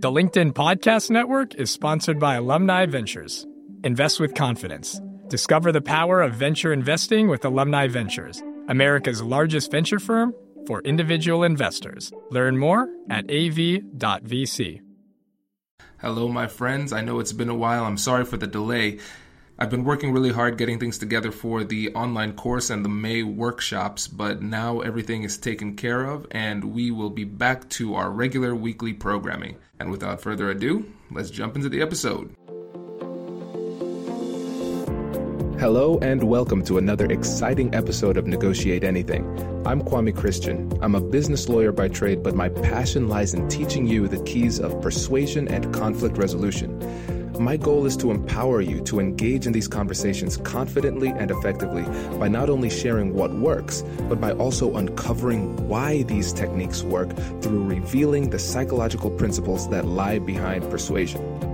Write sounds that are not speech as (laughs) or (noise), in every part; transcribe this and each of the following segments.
The LinkedIn Podcast Network is sponsored by Alumni Ventures. Invest with confidence. Discover the power of venture investing with Alumni Ventures, America's largest venture firm for individual investors. Learn more at av.vc. Hello, my friends. I know it's been a while. I'm sorry for the delay. I've been working really hard getting things together for the online course and the May workshops, but now everything is taken care of and we will be back to our regular weekly programming. And without further ado, let's jump into the episode. Hello and welcome to another exciting episode of Negotiate Anything. I'm Kwame Christian. I'm a business lawyer by trade, but my passion lies in teaching you the keys of persuasion and conflict resolution. My goal is to empower you to engage in these conversations confidently and effectively by not only sharing what works, but by also uncovering why these techniques work through revealing the psychological principles that lie behind persuasion.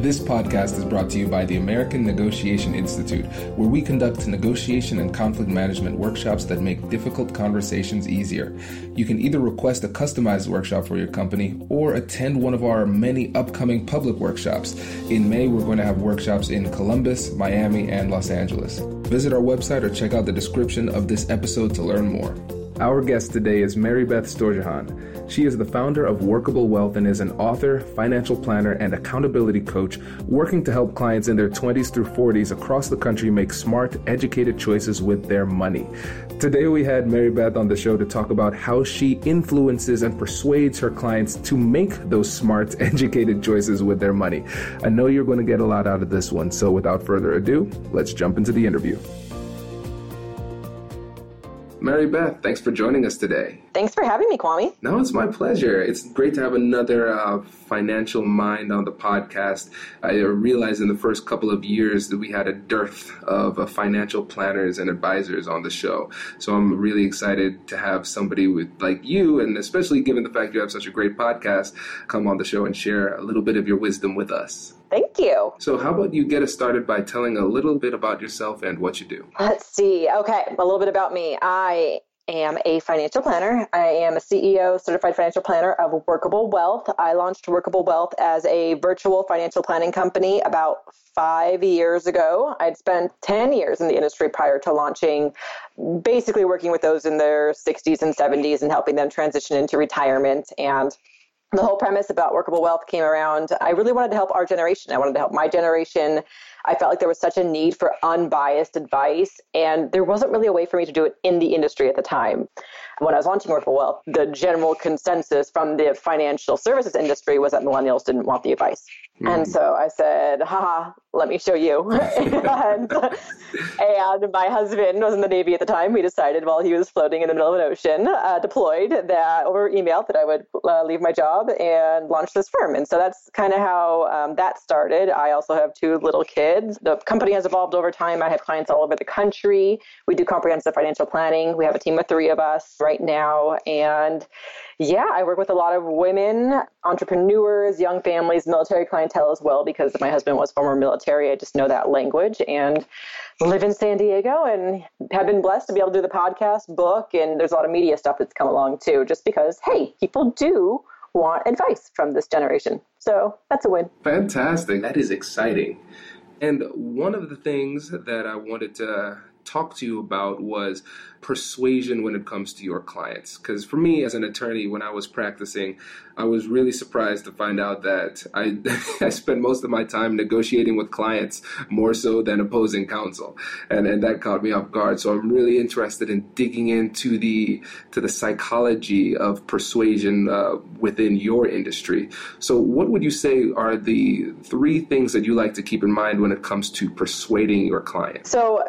This podcast is brought to you by the American Negotiation Institute, where we conduct negotiation and conflict management workshops that make difficult conversations easier. You can either request a customized workshop for your company or attend one of our many upcoming public workshops. In May, we're going to have workshops in Columbus, Miami, and Los Angeles. Visit our website or check out the description of this episode to learn more. Our guest today is Mary Beth Storjohann. She is the founder of Workable Wealth and is an author, financial planner, and accountability coach working to help clients in their 20s through 40s across the country make smart, educated choices with their money. Today we had Mary Beth on the show to talk about how she influences and persuades her clients to make those smart, (laughs) educated choices with their money. I know you're going to get a lot out of this one, so without further ado, let's jump into the interview. Mary Beth, thanks for joining us today. Thanks for having me, Kwame. No, it's my pleasure. It's great to have another uh, financial mind on the podcast. I realized in the first couple of years that we had a dearth of uh, financial planners and advisors on the show. So I'm really excited to have somebody with like you, and especially given the fact you have such a great podcast, come on the show and share a little bit of your wisdom with us. Thank you. So, how about you get us started by telling a little bit about yourself and what you do? Let's see. Okay, a little bit about me. I am a financial planner. I am a CEO, certified financial planner of Workable Wealth. I launched Workable Wealth as a virtual financial planning company about five years ago. I'd spent 10 years in the industry prior to launching, basically working with those in their 60s and 70s and helping them transition into retirement and the whole premise about workable wealth came around. I really wanted to help our generation. I wanted to help my generation. I felt like there was such a need for unbiased advice, and there wasn't really a way for me to do it in the industry at the time. When I was launching Workable Wealth, the general consensus from the financial services industry was that millennials didn't want the advice. Mm. And so I said, haha, let me show you. (laughs) and, and, my husband was in the Navy at the time. We decided while he was floating in the middle of an ocean, uh, deployed that over email that I would uh, leave my job and launch this firm. And so that's kind of how um, that started. I also have two little kids. The company has evolved over time. I have clients all over the country. We do comprehensive financial planning. We have a team of three of us right now. And yeah, I work with a lot of women, entrepreneurs, young families, military clientele as well, because my husband was former military. I just know that language and live in San Diego and have been blessed to be able to do the podcast, book, and there's a lot of media stuff that's come along too, just because, hey, people do want advice from this generation. So that's a win. Fantastic. That is exciting. And one of the things that I wanted to talk to you about was persuasion when it comes to your clients. Because for me, as an attorney, when I was practicing, I was really surprised to find out that I, (laughs) I spent most of my time negotiating with clients more so than opposing counsel, and and that caught me off guard. So I'm really interested in digging into the to the psychology of persuasion uh, within your industry. So what would you say are the three things that you like to keep in mind when it comes to persuading your clients? So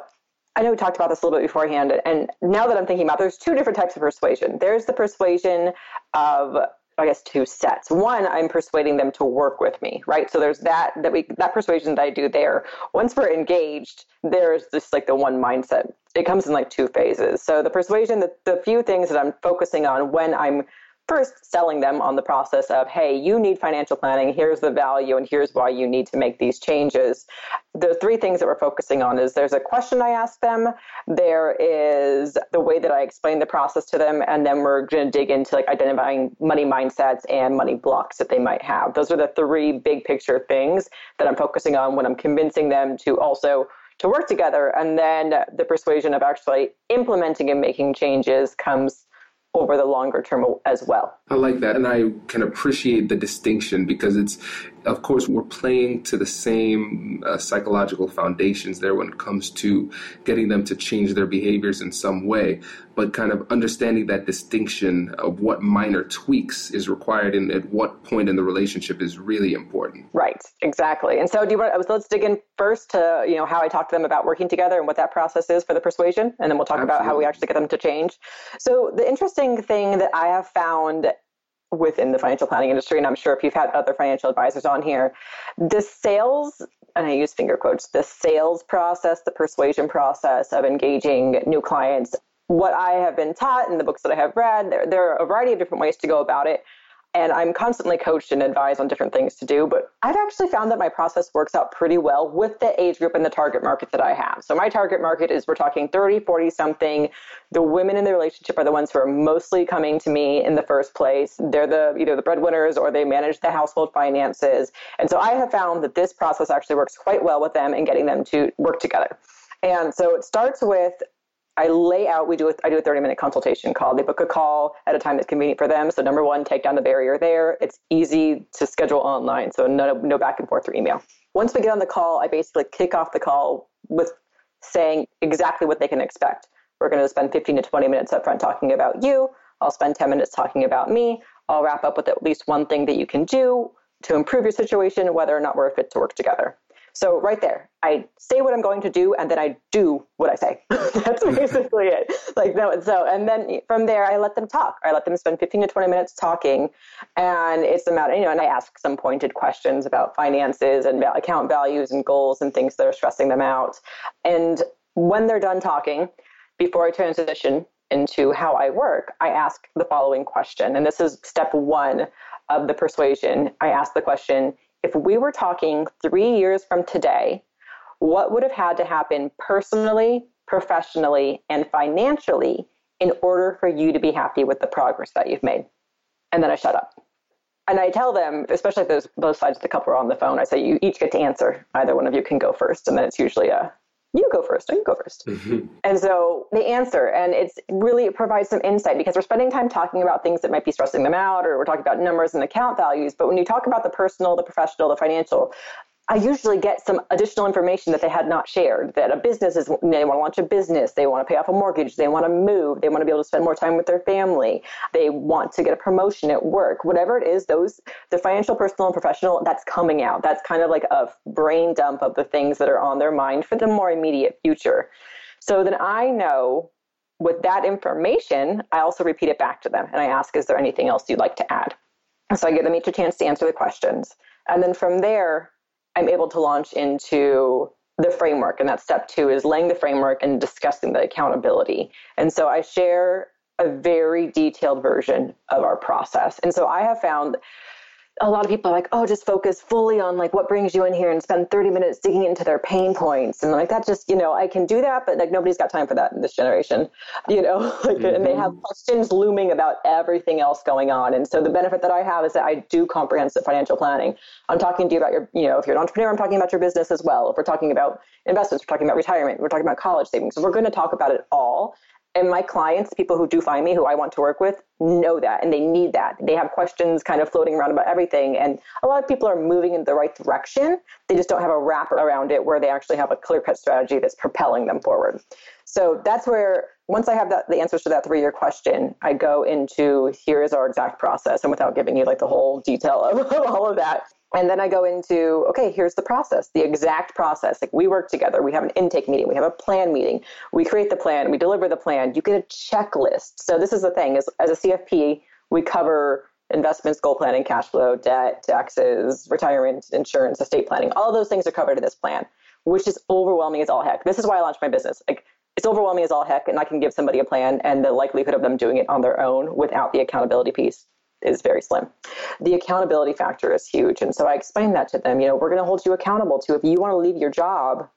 I know we talked about this a little bit beforehand, and now that I'm thinking about, it, there's two different types of persuasion. There's the persuasion of I guess two sets. One, I'm persuading them to work with me, right? So there's that that we that persuasion that I do there. Once we're engaged, there's just like the one mindset. It comes in like two phases. So the persuasion, the, the few things that I'm focusing on when I'm first selling them on the process of, hey, you need financial planning. Here's the value, and here's why you need to make these changes. The three things that we're focusing on is there's a question I ask them, there is the way that I explain the process to them, and then we're going to dig into like identifying money mindsets and money blocks that they might have. Those are the three big picture things that I'm focusing on when I'm convincing them to also to work together. And then the persuasion of actually implementing and making changes comes over the longer term as well. I like that. And I can appreciate the distinction because it's, of course, we're playing to the same uh, psychological foundations there when it comes to getting them to change their behaviors in some way but kind of understanding that distinction of what minor tweaks is required and at what point in the relationship is really important. Right, exactly. And so, do you want? So let's dig in first to you know how I talk to them about working together and what that process is for the persuasion, and then we'll talk Absolutely. about how we actually get them to change. So the interesting thing that I have found within the financial planning industry, and I'm sure if you've had other financial advisors on here, the sales, and I use finger quotes, the sales process, the persuasion process of engaging new clients what I have been taught in the books that I have read, there, there are a variety of different ways to go about it. And I'm constantly coached and advised on different things to do. But I've actually found that my process works out pretty well with the age group and the target market that I have. So my target market is we're talking 30, 40 something. The women in the relationship are the ones who are mostly coming to me in the first place. They're the either the breadwinners or they manage the household finances. And so I have found that this process actually works quite well with them and getting them to work together. And so it starts with I lay out, we do a, I do a 30 minute consultation call. They book a call at a time that's convenient for them. So number one, take down the barrier there. It's easy to schedule online. So no, no back and forth through email. Once we get on the call, I basically kick off the call with saying exactly what they can expect. We're going to spend 15 to 20 minutes up front talking about you. I'll spend 10 minutes talking about me. I'll wrap up with at least one thing that you can do to improve your situation, whether or not we're fit to work together. So right there, I say what I'm going to do and then I do what I say. (laughs) That's (laughs) basically it. Like no, so and then from there I let them talk. I let them spend 15 to 20 minutes talking, and it's a matter, you know, and I ask some pointed questions about finances and account values and goals and things that are stressing them out. And when they're done talking, before I transition into how I work, I ask the following question, and this is step one of the persuasion. I ask the question if we were talking three years from today, what would have had to happen personally, professionally, and financially in order for you to be happy with the progress that you've made? And then I shut up. And I tell them, especially if those both sides of the couple are on the phone, I say, you each get to answer. Either one of you can go first. And then it's usually a, you go first or you go 1st mm-hmm. And so they answer, and it's really it provides some insight because we're spending time talking about things that might be stressing them out, or we're talking about numbers and account values. But when you talk about the personal, the professional, the financial, I usually get some additional information that they had not shared. That a business is, they want to launch a business, they want to pay off a mortgage, they want to move, they want to be able to spend more time with their family, they want to get a promotion at work, whatever it is, those, the financial, personal, and professional, that's coming out. That's kind of like a brain dump of the things that are on their mind for the more immediate future. So then I know with that information, I also repeat it back to them and I ask, is there anything else you'd like to add? So I give them each a chance to answer the questions. And then from there, I'm able to launch into the framework. And that step two is laying the framework and discussing the accountability. And so I share a very detailed version of our process. And so I have found a lot of people are like, oh, just focus fully on like what brings you in here and spend 30 minutes digging into their pain points. And like that just, you know, I can do that, but like nobody's got time for that in this generation, (laughs) you know, (laughs) like, mm-hmm. and they have mm-hmm. questions looming about everything else going on. And so the benefit that I have is that I do comprehensive financial planning. I'm talking to you about your, you know, if you're an entrepreneur, I'm talking about your business as well. If we're talking about investments, we're talking about retirement, we're talking about college savings. So we're going to talk about it all. And my clients, people who do find me, who I want to work with, know that and they need that. They have questions kind of floating around about everything. And a lot of people are moving in the right direction. They just don't have a wrap around it where they actually have a clear cut strategy that's propelling them forward. So that's where, once I have that, the answers to that three year question, I go into here is our exact process. And without giving you like the whole detail (laughs) of all of that, and then I go into, okay, here's the process, the exact process. Like we work together, we have an intake meeting, we have a plan meeting, we create the plan, we deliver the plan, you get a checklist. So this is the thing is as a CFP, we cover investments, goal planning, cash flow, debt, taxes, retirement, insurance, estate planning. All those things are covered in this plan, which is overwhelming as all heck. This is why I launched my business. Like it's overwhelming as all heck, and I can give somebody a plan and the likelihood of them doing it on their own without the accountability piece is very slim. The accountability factor is huge. And so I explained that to them. You know, we're going to hold you accountable to if you want to leave your job,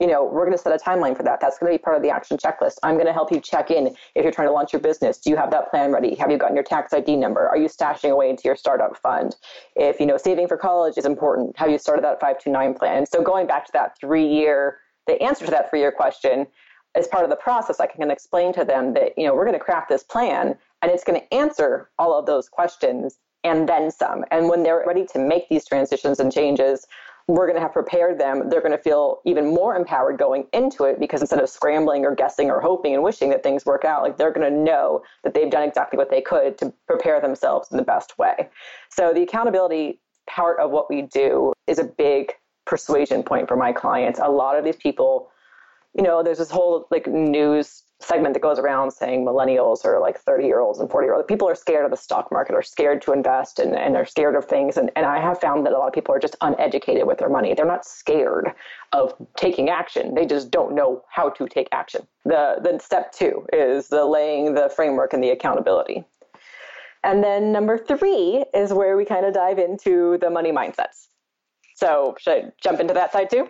you know, we're going to set a timeline for that. That's going to be part of the action checklist. I'm going to help you check in if you're trying to launch your business. Do you have that plan ready? Have you gotten your tax ID number? Are you stashing away into your startup fund? If, you know, saving for college is important, have you started that 529 plan? And so going back to that three year, the answer to that three year question, as part of the process, I can explain to them that, you know, we're going to craft this plan and it's going to answer all of those questions and then some. And when they're ready to make these transitions and changes, we're going to have prepared them. They're going to feel even more empowered going into it because instead of scrambling or guessing or hoping and wishing that things work out, like they're going to know that they've done exactly what they could to prepare themselves in the best way. So the accountability part of what we do is a big persuasion point for my clients. A lot of these people, you know, there's this whole like news segment that goes around saying millennials are like 30 year olds and 40 year olds. People are scared of the stock market, are scared to invest, and, and they're scared of things. And, and I have found that a lot of people are just uneducated with their money. They're not scared of taking action. They just don't know how to take action. The, the step two is the laying the framework and the accountability. And then number three is where we kind of dive into the money mindsets. So should I jump into that side too?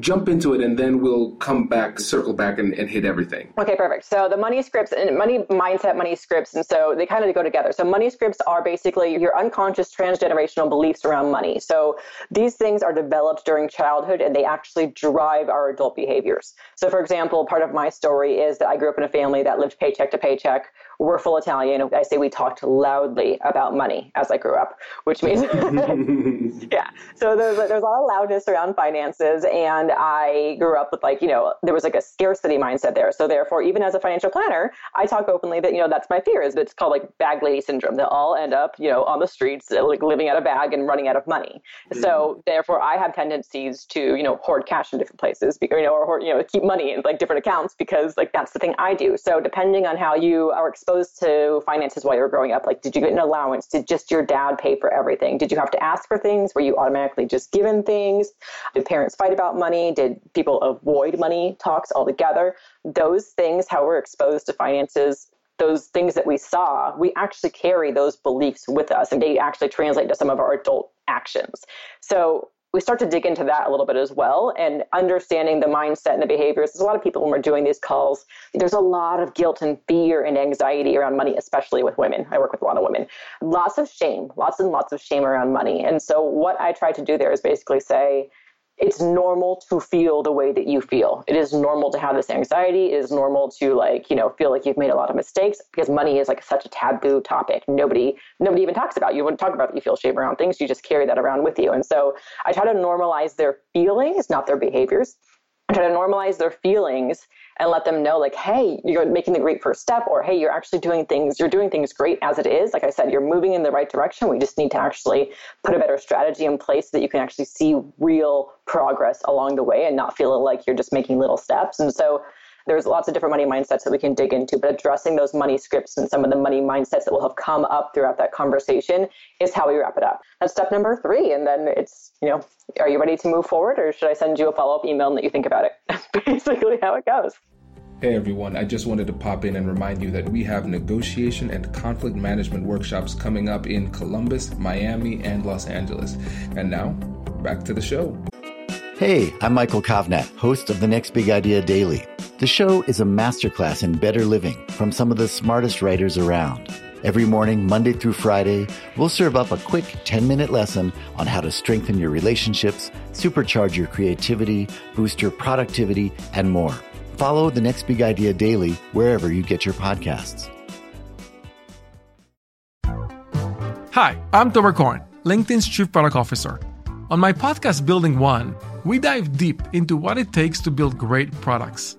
Jump into it and then we'll come back, circle back and, and, hit everything. Okay, perfect. So the money scripts and money mindset, money scripts, and so they kind of go together. So money scripts are basically your unconscious transgenerational beliefs around money. So these things are developed during childhood and they actually drive our adult behaviors. So for example, part of my story is that I grew up in a family that lived paycheck to paycheck we're full Italian. I say we talked loudly about money as I grew up, which means, (laughs) (laughs) yeah. So there's a, there's a lot of loudness around finances, and I grew up with like you know there was like a scarcity mindset there. So therefore, even as a financial planner, I talk openly that you know that's my fear is it's called like bag lady syndrome. They'll all end up you know on the streets like living out of bag and running out of money. Mm-hmm. So therefore, I have tendencies to you know hoard cash in different places, you know, or you know keep money in like different accounts because like that's the thing I do. So depending on how you are exposed exposed to finances while you were growing up? Like, did you get an allowance? Did just your dad pay for everything? Did you have to ask for things? Were you automatically just given things? Did parents fight about money? Did people avoid money talks altogether? Those things, how we're exposed to finances those things that we saw, we actually carry those beliefs with us and they actually translate to some of our adult actions. So we start to dig into that a little bit as well and understanding the mindset and the behaviors. There's a lot of people when we're doing these calls, there's a lot of guilt and fear and anxiety around money, especially with women. I work with a lot of women. Lots of shame, lots and lots of shame around money. And so what I try to do there is basically say, it's normal to feel the way that you feel. It is normal to have this anxiety. It is normal to like, you know, feel like you've made a lot of mistakes because money is like such a taboo topic. Nobody nobody even talks about. You wouldn't talk about that you feel shame around things. You just carry that around with you. And so I try to normalize their feelings, not their behaviors. I try to normalize their feelings and let them know like hey you're making the great first step or hey you're actually doing things you're doing things great as it is. Like i said you're moving in the right direction. We just need to actually put a better strategy in place so that you can actually see real progress along the way and not feel like you're just making little steps. And so there's lots of different money mindsets that we can dig into, but addressing those money scripts and some of the money mindsets that will have come up throughout that conversation is how we wrap it up. That's step number three. And then it's, you know, are you ready to move forward or should I send you a follow up email and let you think about it? (laughs) That's basically how it goes. Hey everyone, I just wanted to pop in and remind you that we have negotiation and conflict management workshops coming up in Columbus, Miami, and Los Angeles. And now, back to the show. Hey, I'm Michael Kovnat, host of the Next Big Idea Daily. The show is a masterclass in better living from some of the smartest writers around. Every morning, Monday through Friday, we'll serve up a quick 10 minute lesson on how to strengthen your relationships, supercharge your creativity, boost your productivity, and more. Follow the Next Big Idea daily wherever you get your podcasts. Hi, I'm Tomer Cohen, LinkedIn's Chief Product Officer. On my podcast, Building One, we dive deep into what it takes to build great products.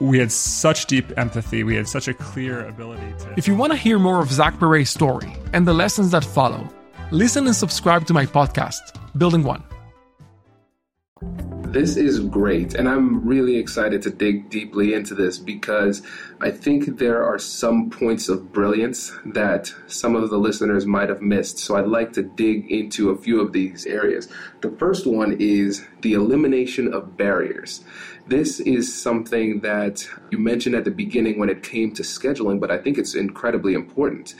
we had such deep empathy. We had such a clear ability to. If you want to hear more of Zach Perret's story and the lessons that follow, listen and subscribe to my podcast, Building One. This is great, and I'm really excited to dig deeply into this because I think there are some points of brilliance that some of the listeners might have missed. So I'd like to dig into a few of these areas. The first one is the elimination of barriers. This is something that you mentioned at the beginning when it came to scheduling, but I think it's incredibly important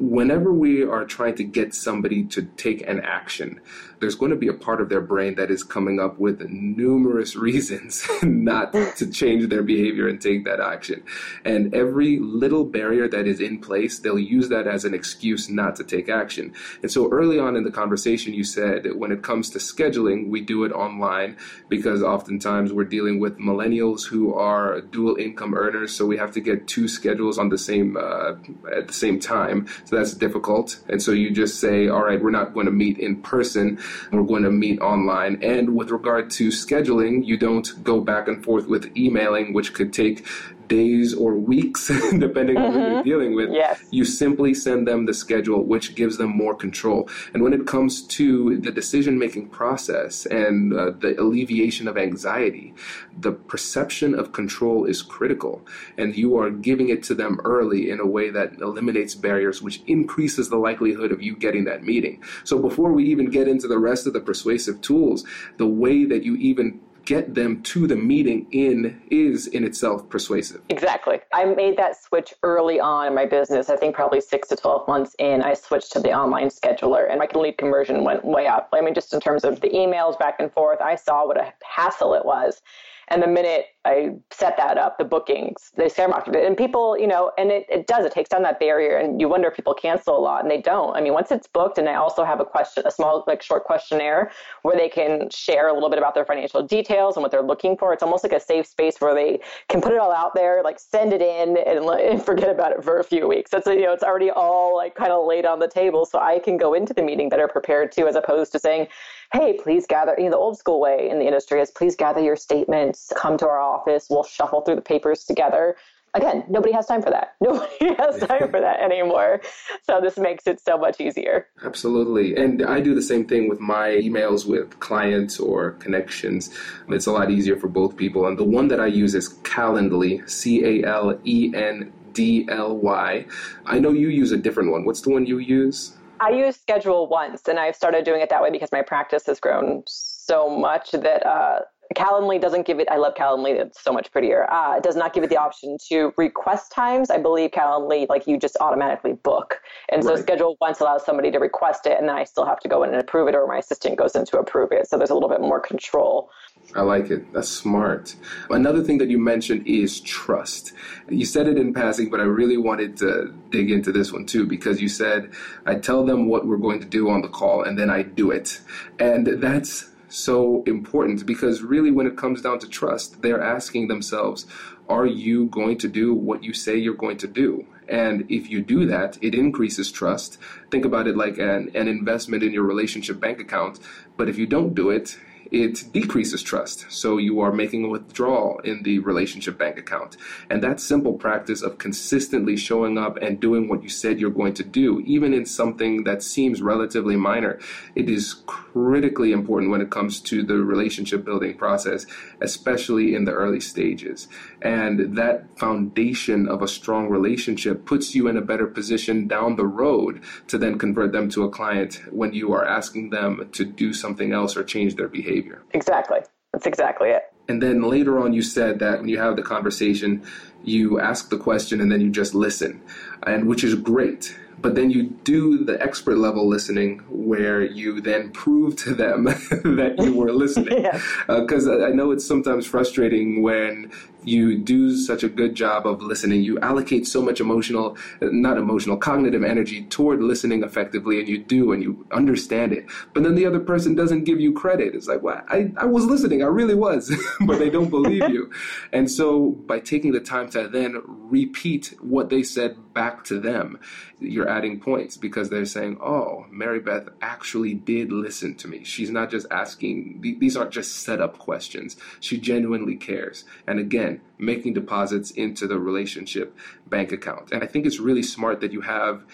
whenever we are trying to get somebody to take an action, there's going to be a part of their brain that is coming up with numerous (laughs) reasons not to change their behavior and take that action. And every little barrier that is in place, they'll use that as an excuse not to take action. And so early on in the conversation, you said when it comes to scheduling, we do it online because oftentimes we're dealing with millennials who are dual income earners. So we have to get two schedules on the same, uh, at the same time. So that's difficult. And so you just say, all right, we're not going to meet in person. We're going to meet online. And with regard to scheduling, you don't go back and forth with emailing, which could take days or weeks, (laughs) depending mm-hmm. on who you're mm-hmm. dealing with. Yes. You simply send them the schedule, which gives them more control. And when it comes to the decision making process and uh, the alleviation of anxiety, the perception of control is critical. And you are giving it to them early in a way that eliminates barriers, which increases the likelihood of you getting that meeting. So before we even get into the rest of the persuasive tools, the way that you even get them to the meeting in is in itself persuasive. Exactly. I made that switch early on in my business. I think probably six to 12 months in, I switched to the online scheduler and my lead conversion went way up. I mean, just in terms of the emails back and forth, I saw what a hassle it was. And the minute I set that up, the bookings, they skyrocketed. It. And people, you know, and it, it does, it takes down that barrier. And you wonder if people cancel a lot, and they don't. I mean, once it's booked, and I also have a question, a small, like, short questionnaire where they can share a little bit about their financial details and what they're looking for. It's almost like a safe space where they can put it all out there, like send it in and, and forget about it for a few weeks. That's, you know, it's already all like kind of laid on the table. So I can go into the meeting better prepared too, as opposed to saying, hey, please gather, you know, the old school way in the industry is please gather your statements, come to our office, we'll shuffle through the papers together. Again, nobody has time for that. (laughs) Nobody has time for that anymore. So this makes it so much easier. Absolutely. And I do the same thing with my emails with clients or connections. It's a lot easier for both people. And the one that I use is Calendly, C A L E N D L Y. I know you use a different one. What's the one you use? I use ScheduleOnce, and I've started doing it that way because my practice has grown so much that uh, Calendly doesn't give it. I love Calendly; it's so much prettier. Uh, it does not give it the option to request times. I believe Calendly, like you just automatically book, and so right. ScheduleOnce allows somebody to request it, and then I still have to go in and approve it, or my assistant goes in to approve it. So there's a little bit more control. I like it. That's smart. Another thing that you mentioned is trust. You said it in passing, but I really wanted to dig into this one too because you said I tell them what we're going to do on the call, and then I do it, and that's so important because really, when it comes down to trust, they're asking themselves, Are you going to do what you say you're going to do? And if you do that, it increases trust. Think about it like an, an investment in your relationship bank account. But if you don't do it, it decreases trust. So you are making a withdrawal in the relationship bank account. And that simple practice of consistently showing up and doing what you said you're going to do, even in something that seems relatively minor, it is critically important when it comes to the relationship building process, especially in the early stages. And that foundation of a strong relationship puts you in a better position down the road to then convert them to a client when you are asking them to do something else or change their behavior behavior. Exactly. That's exactly it. And then later on, you said that when you have the conversation, you ask the question and then you just listen, and which is great. but then you do the expert level listening where you then prove to them (laughs) that you were listening. Because (laughs) yeah. uh, I know it's sometimes frustrating when you do such a good job of listening. You allocate so much emotional, not emotional, cognitive energy toward listening effectively, and you do, and you understand it. But then the other person doesn't give you credit. It's like, well, I, I was listening, I really was, (laughs) but they don't believe you. (laughs) And so by taking the time to then repeat what they said back to them, you're adding points because they're saying, oh, Mary Beth actually did listen to me. She's not just asking, these aren't just set up questions. She genuinely cares. And again, making deposits into the relationship bank account. And I think it's really smart that you have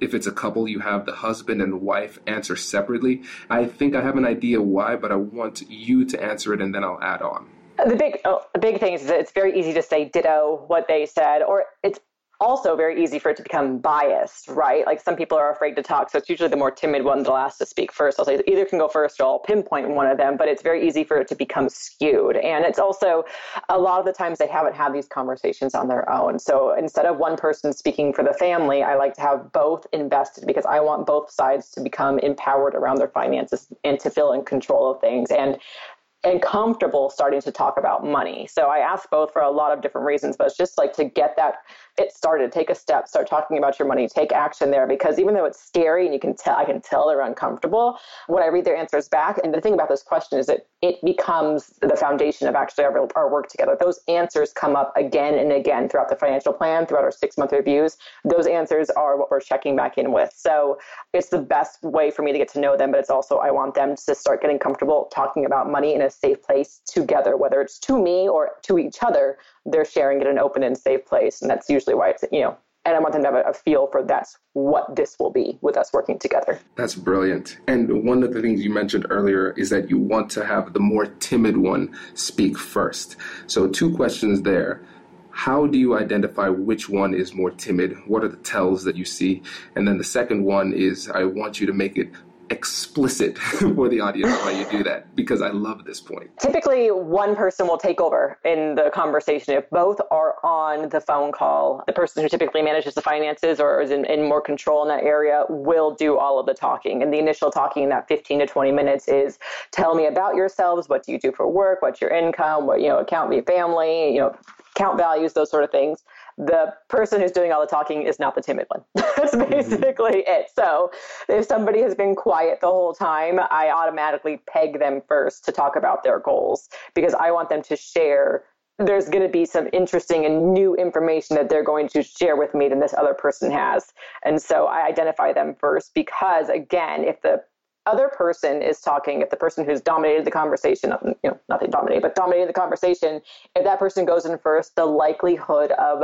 if it's a couple, you have the husband and wife answer separately. I think I have an idea why, but I want you to answer it and then I'll add on. The big, oh, the big thing is that it's very easy to say ditto what they said, or it's also very easy for it to become biased, right? Like some people are afraid to talk, so it's usually the more timid one that'll ask to speak first. I'll say either can go first or I'll pinpoint one of them, but it's very easy for it to become skewed. And it's also a lot of the times they haven't had these conversations on their own. So instead of one person speaking for the family, I like to have both invested because I want both sides to become empowered around their finances and to feel in control of things. And and comfortable starting to talk about money. So I ask both for a lot of different reasons, but it's just like to get that it started. Take a step, start talking about your money, take action there because even though it's scary and you can tell, I can tell they're uncomfortable when I read their answers back. And the thing about this question is that it becomes the foundation of actually our, our work together. Those answers come up again and again throughout the financial plan, throughout our six month reviews. Those answers are what we're checking back in with. So it's the best way for me to get to know them, but it's also I want them to start getting comfortable talking about money in a safe place together, whether it's to me or to each other they're sharing it in an open and safe place. And that's usually why it's, you know, and I want them to have a, a, feel for that's what this will be with us working together. That's brilliant. And one of the things you mentioned earlier is that you want to have the more timid one speak first. So, two questions there. How do you identify which one is more timid? What are the tells that you see? And then the second one is I want you to make it explicit (laughs) for the audience why you do that because I love this point. Typically, one person will take over in the conversation. If both are on the phone call, the person who typically manages the finances or is in, in more control in that area will do all of the talking. And the initial talking in that 15 to 20 minutes is tell me about yourselves. What do you do for work? What's your income? What, you know, account me family, you know, count values, those sort of things the person who's doing all the talking is not the timid one. (laughs) That's mm-hmm. basically mm-hmm. it. So if somebody has been quiet the whole time, I automatically peg them first to talk about their goals because I want them to share. There's going to be some interesting and new information that they're going to share with me than this other person has. And so I identify them first because, again, if the other person is talking, if the person who's dominated the conversation, you know, not they dominated, but dominated the conversation, if that person goes in first, the likelihood of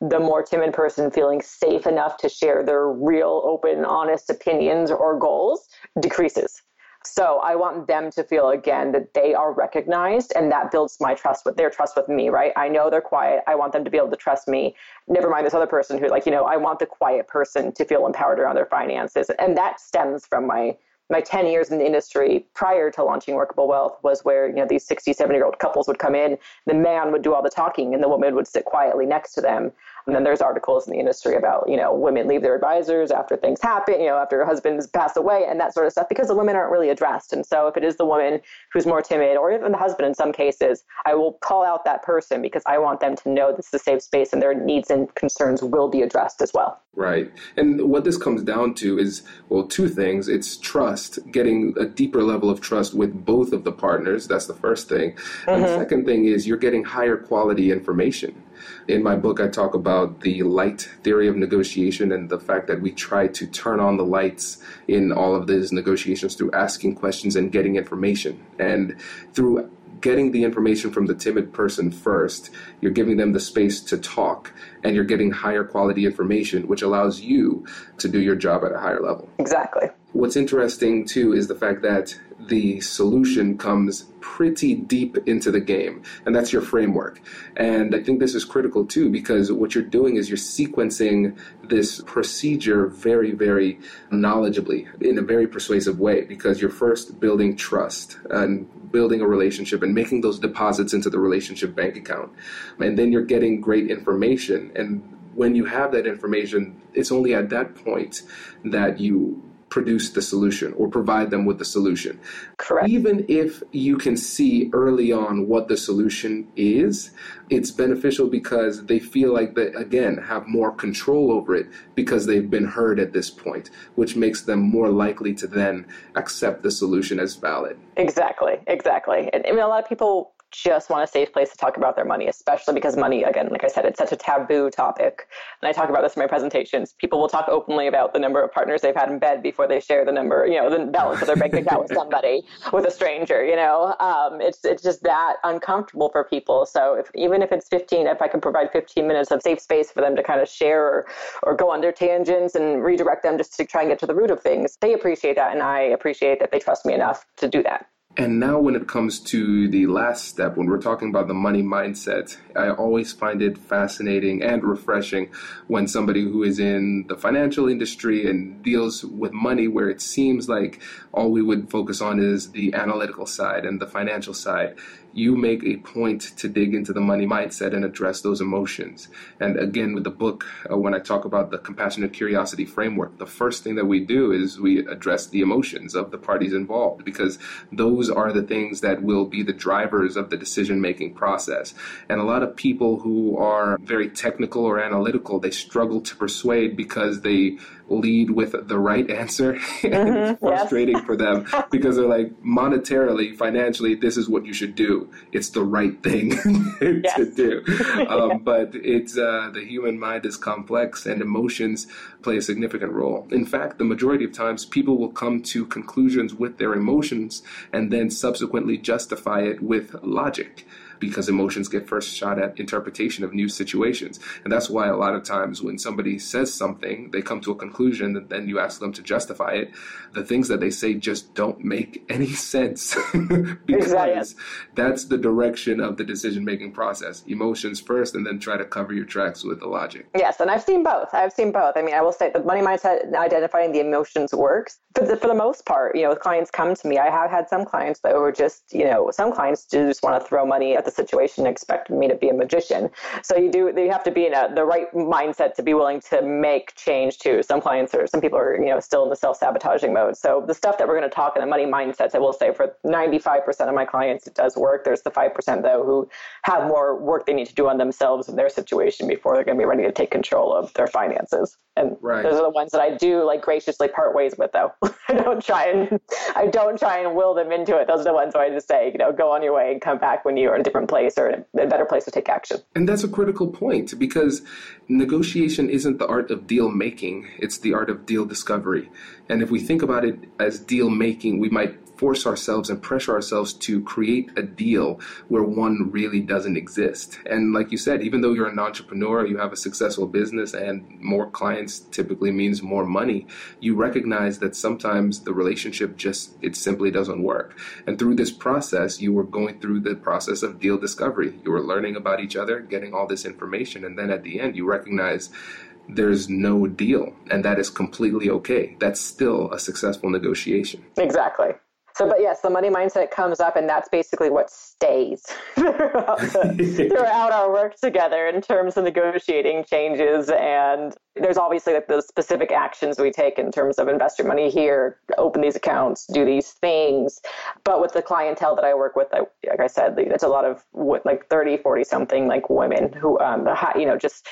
the more timid person feeling safe enough to share their real, open, honest opinions or goals decreases. So I want them to feel again that they are recognized and that builds my trust with their trust with me, right? I know they're quiet. I want them to be able to trust me. Never mind this other person who like, you know, I want the quiet person to feel empowered around their finances. And that stems from my my 10 years in the industry prior to launching workable wealth was where you know these 60 70 year old couples would come in the man would do all the talking and the woman would sit quietly next to them and then there's articles in the industry about, you know, women leave their advisors after things happen, you know, after husbands pass away and that sort of stuff because the women aren't really addressed. And so if it is the woman who's more timid or even the husband in some cases, I will call out that person because I want them to know this is a safe space and their needs and concerns will be addressed as well. Right. And what this comes down to is, well, two things. It's trust, getting a deeper level of trust with both of the partners. That's the first thing. Mm-hmm. And the second thing is you're getting higher quality information. In my book, I talk about the light theory of negotiation and the fact that we try to turn on the lights in all of these negotiations through asking questions and getting information. And through getting the information from the timid person first, you're giving them the space to talk and you're getting higher quality information, which allows you to do your job at a higher level. Exactly. What's interesting too is the fact that the solution comes pretty deep into the game, and that's your framework. And I think this is critical too because what you're doing is you're sequencing this procedure very, very knowledgeably in a very persuasive way because you're first building trust and building a relationship and making those deposits into the relationship bank account. And then you're getting great information and when you have that information, it's only at that point that you produce the solution or provide them with the solution. Correct. Even if you can see early on what the solution is, it's beneficial because they feel like they, again, have more control over it because they've been heard at this point, which makes them more likely to then accept the solution as valid. Exactly, exactly. And I mean, a lot of people just want a safe place to talk about their money, especially because money, again, like I said, it's such a taboo topic. And I talk about this in my presentations. People will talk openly about the number of partners they've had in bed before they share the number, you know, the balance of their bank account with (laughs) somebody, with a stranger, you know. Um, it's, it's just that uncomfortable for people. So if, even if it's 15, if I can provide 15 minutes of safe space for them to kind of share or, or go on their tangents and redirect them just to try and get to the root of things, they appreciate that. And I appreciate that they trust me enough to do that. And now, when it comes to the last step, when we're talking about the money mindset, I always find it fascinating and refreshing when somebody who is in the financial industry and deals with money, where it seems like all we would focus on is the analytical side and the financial side, you make a point to dig into the money mindset and address those emotions. And again, with the book, uh, when I talk about the compassionate curiosity framework, the first thing that we do is we address the emotions of the parties involved because those are the things that will be the drivers of the decision making process. And a lot of people who are very technical or analytical, they struggle to persuade because they lead with the right answer. (laughs) and mm-hmm, it's frustrating yes. for them (laughs) because they're like, monetarily, financially, this is what you should do. It's the right thing (laughs) to do. Um, but it's uh, the human mind is complex and emotions play a significant role. In fact, the majority of times people will come to conclusions with their emotions and then subsequently justify it with logic because emotions get first shot at interpretation of new situations. And that's why a lot of times when somebody says something, they come to a conclusion and then you ask them to justify it. The things that they say just don't make any (laughs) sense (laughs) because that's the direction of the decision making process. Emotions first and then try to cover your tracks with the logic. Yes, and I've seen both. I've seen both. I mean, I will say the money mindset identifying the emotions works. For the, for the most part, you know, clients come to me. I have had some clients that were just, you know, some clients just want to throw money at the situation and expect me to be a magician. So you do you have to be in a, the right mindset to be willing to make change too. Some clients or some people are you know still in the self sabotaging mode. So the stuff that we're going to talk in the money mindsets, I will say for 95% of my clients it does work. There's the 5% though who have more work they need to do on themselves and their situation before they're going to be ready to take control of their finances. And right. those are the ones that I do like graciously part ways with though. (laughs) I don't try and I don't try and will them into it. Those are the ones where I just say, you know, go on your way and come back when you're in a different place or a better place to take action. And that's a critical point because negotiation isn't the art of deal making, it's the art of deal discovery. And if we think about it as deal making, we might force ourselves and pressure ourselves to create a deal where one really doesn't exist. And like you said, even though you're an entrepreneur, you have a successful business and more clients typically means more money, you recognize that sometimes the relationship just it simply doesn't work. And through this process, you were going through the process of deal discovery. You were learning about each other, getting all this information, and then at the end you recognize there's no deal, and that is completely okay. That's still a successful negotiation. Exactly. So, but yes, the money mindset comes up, and that's basically what stays throughout, (laughs) the, throughout, our work together in terms of negotiating changes. And there's obviously like the specific actions we take in terms of invest your money here, open these accounts, do these things. But with the clientele that I work with, like I said, it's a lot of like 30, 40 something like women who, um, you know, just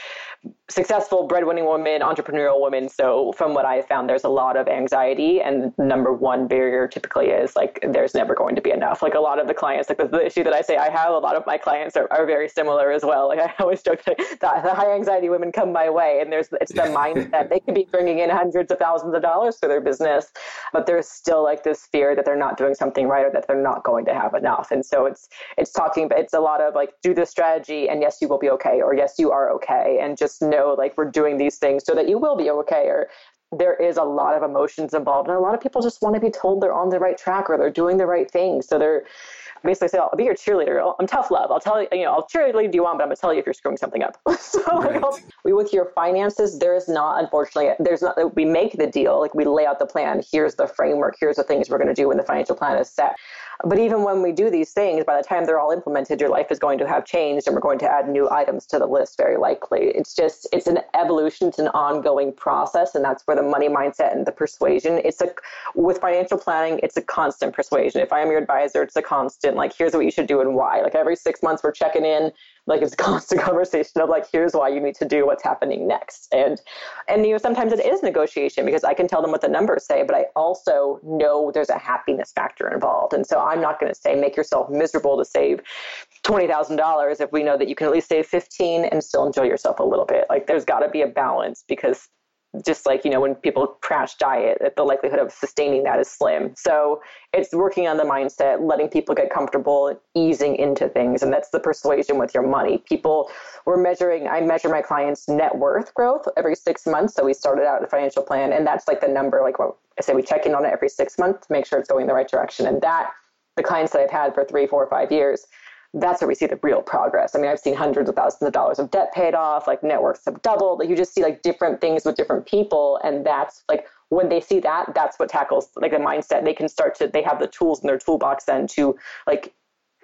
successful breadwinning women, entrepreneurial women. So from what I found, there's a lot of anxiety, and number one barrier typically is like there's never going to be enough. Like a lot of the clients, like the, the issue that I say I have, a lot of my clients are, are very similar as well. Like (laughs) I always joke that the high anxiety women come my way, and there's it's the mindset they could be bringing in hundreds of thousands of dollars for their business, but there's still like this fear that they're not doing something right or that they're not going to have enough. And so it's it's talking, but it's a lot of like do this strategy, and yes, you will be okay, or yes, you are okay, and just know like we're doing these things so that you will be okay or there is a lot of emotions involved and a lot of people just want to be told they're on the right track or they're doing the right thing. So they're basically say i'll be your cheerleader i'm tough love i'll tell you you know i'll cheerlead you on but i'm going to tell you if you're screwing something up (laughs) so right. like, we with your finances there is not unfortunately there's not we make the deal like we lay out the plan here's the framework here's the things we're going to do when the financial plan is set But even when we do these things, by the time they're all implemented, your life is going to have changed and we're going to add new items to the list very likely. It's just, it's an evolution, it's an ongoing process. And that's where the money mindset and the persuasion, it's a, with financial planning, it's a constant persuasion. If I am your advisor, it's a constant, like, here's what you should do and why. Like every six months, we're checking in like it's a (laughs) constant conversation of like here's why you need to do what's happening next. And and you know sometimes it is negotiation because i can tell them what the numbers say but i also know there's a happiness factor involved. And so i'm not going to say make yourself miserable to save $20000 if we know that you can at least save 15 and still enjoy yourself a little bit. Like there's got to be a balance because just like you know when people crash diet the likelihood of sustaining that is slim. So it's working on the mindset letting people get comfortable easing into things and that's the persuasion with your money. People we're measuring i measure my clients net worth growth every six months. So we started out a financial plan and that's like the number like what i say we check in on it every six months to make sure it's going the right direction. And that the clients that i've had for three four five years that's where we see the real progress. I mean, I've seen hundreds of thousands of dollars of debt paid off, like networks have doubled. Like you just see like different things with different people. And that's like when they see that, that's what tackles like the mindset. They can start to, they have the tools in their toolbox then to like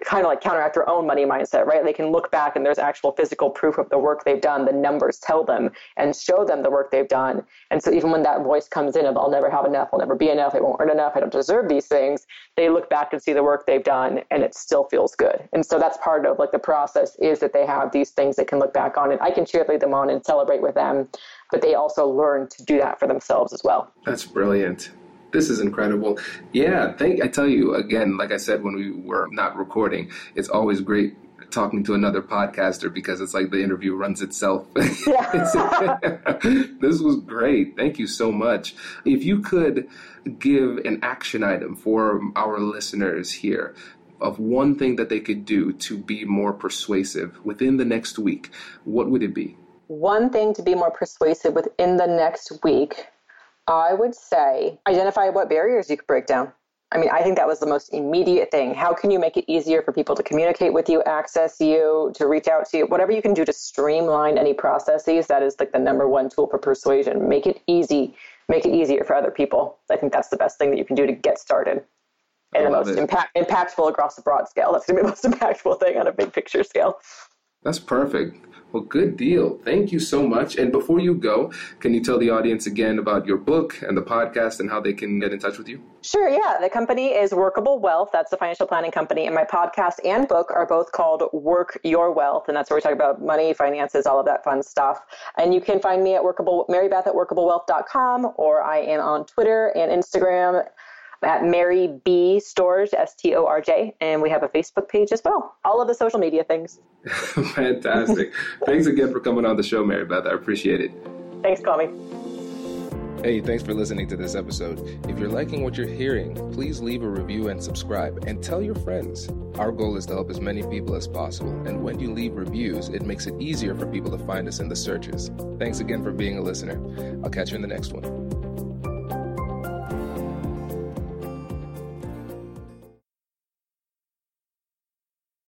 kind of like counteract their own money mindset, right? They can look back and there's actual physical proof of the work they've done. The numbers tell them and show them the work they've done. And so even when that voice comes in of I'll never have enough, I'll never be enough, I won't earn enough, I don't deserve these things, they look back and see the work they've done and it still feels good. And so that's part of like the process is that they have these things they can look back on and I can cheerlead them on and celebrate with them, but they also learn to do that for themselves as well. That's brilliant. This is incredible. Yeah, thank I tell you again, like I said when we were not recording, it's always great talking to another podcaster because it's like the interview runs itself. (laughs) Yeah. this was great. Thank you so much. If you could give an action item for our listeners here of one thing that they could do to be more persuasive within the next week, what would it be? One thing to be more persuasive within the next week I would say identify what barriers you could break down. I mean, I think that was the most immediate thing. How can you make it easier for people to communicate with you, access you, to reach out to you? Whatever you can do to streamline any processes, that is like the number one tool for persuasion. Make it easy, make it easier for other people. I think that's the best thing that you can do to get started. And the most impact, impactful across the broad scale. That's going to be the most (laughs) impactful thing on a big picture scale. That's perfect. Well, good deal. Thank you so much. And before you go, can you tell the audience again about your book and the podcast and how they can get in touch with you? Sure, yeah. The company is Workable Wealth. That's the financial planning company. And my podcast and book are both called Work Your Wealth. And that's where we talk about money, finances, all of that fun stuff. And you can find me at workable, Marybeth at workablewealth.com, or I am on Twitter and Instagram at Mary B Storj, S T O R J, and we have a Facebook page as well. All of the social media things. (laughs) Fantastic. thanks again for coming on the show, Marybeth. I appreciate it. Thanks, Kwame. Hey, thanks for listening to this episode. If you're liking what you're hearing, please leave a review and subscribe and tell your friends. Our goal is to help as many people as possible, and when you leave reviews, it makes it easier for people to find us in the searches. Thanks again for being a listener. I'll catch you in the next one.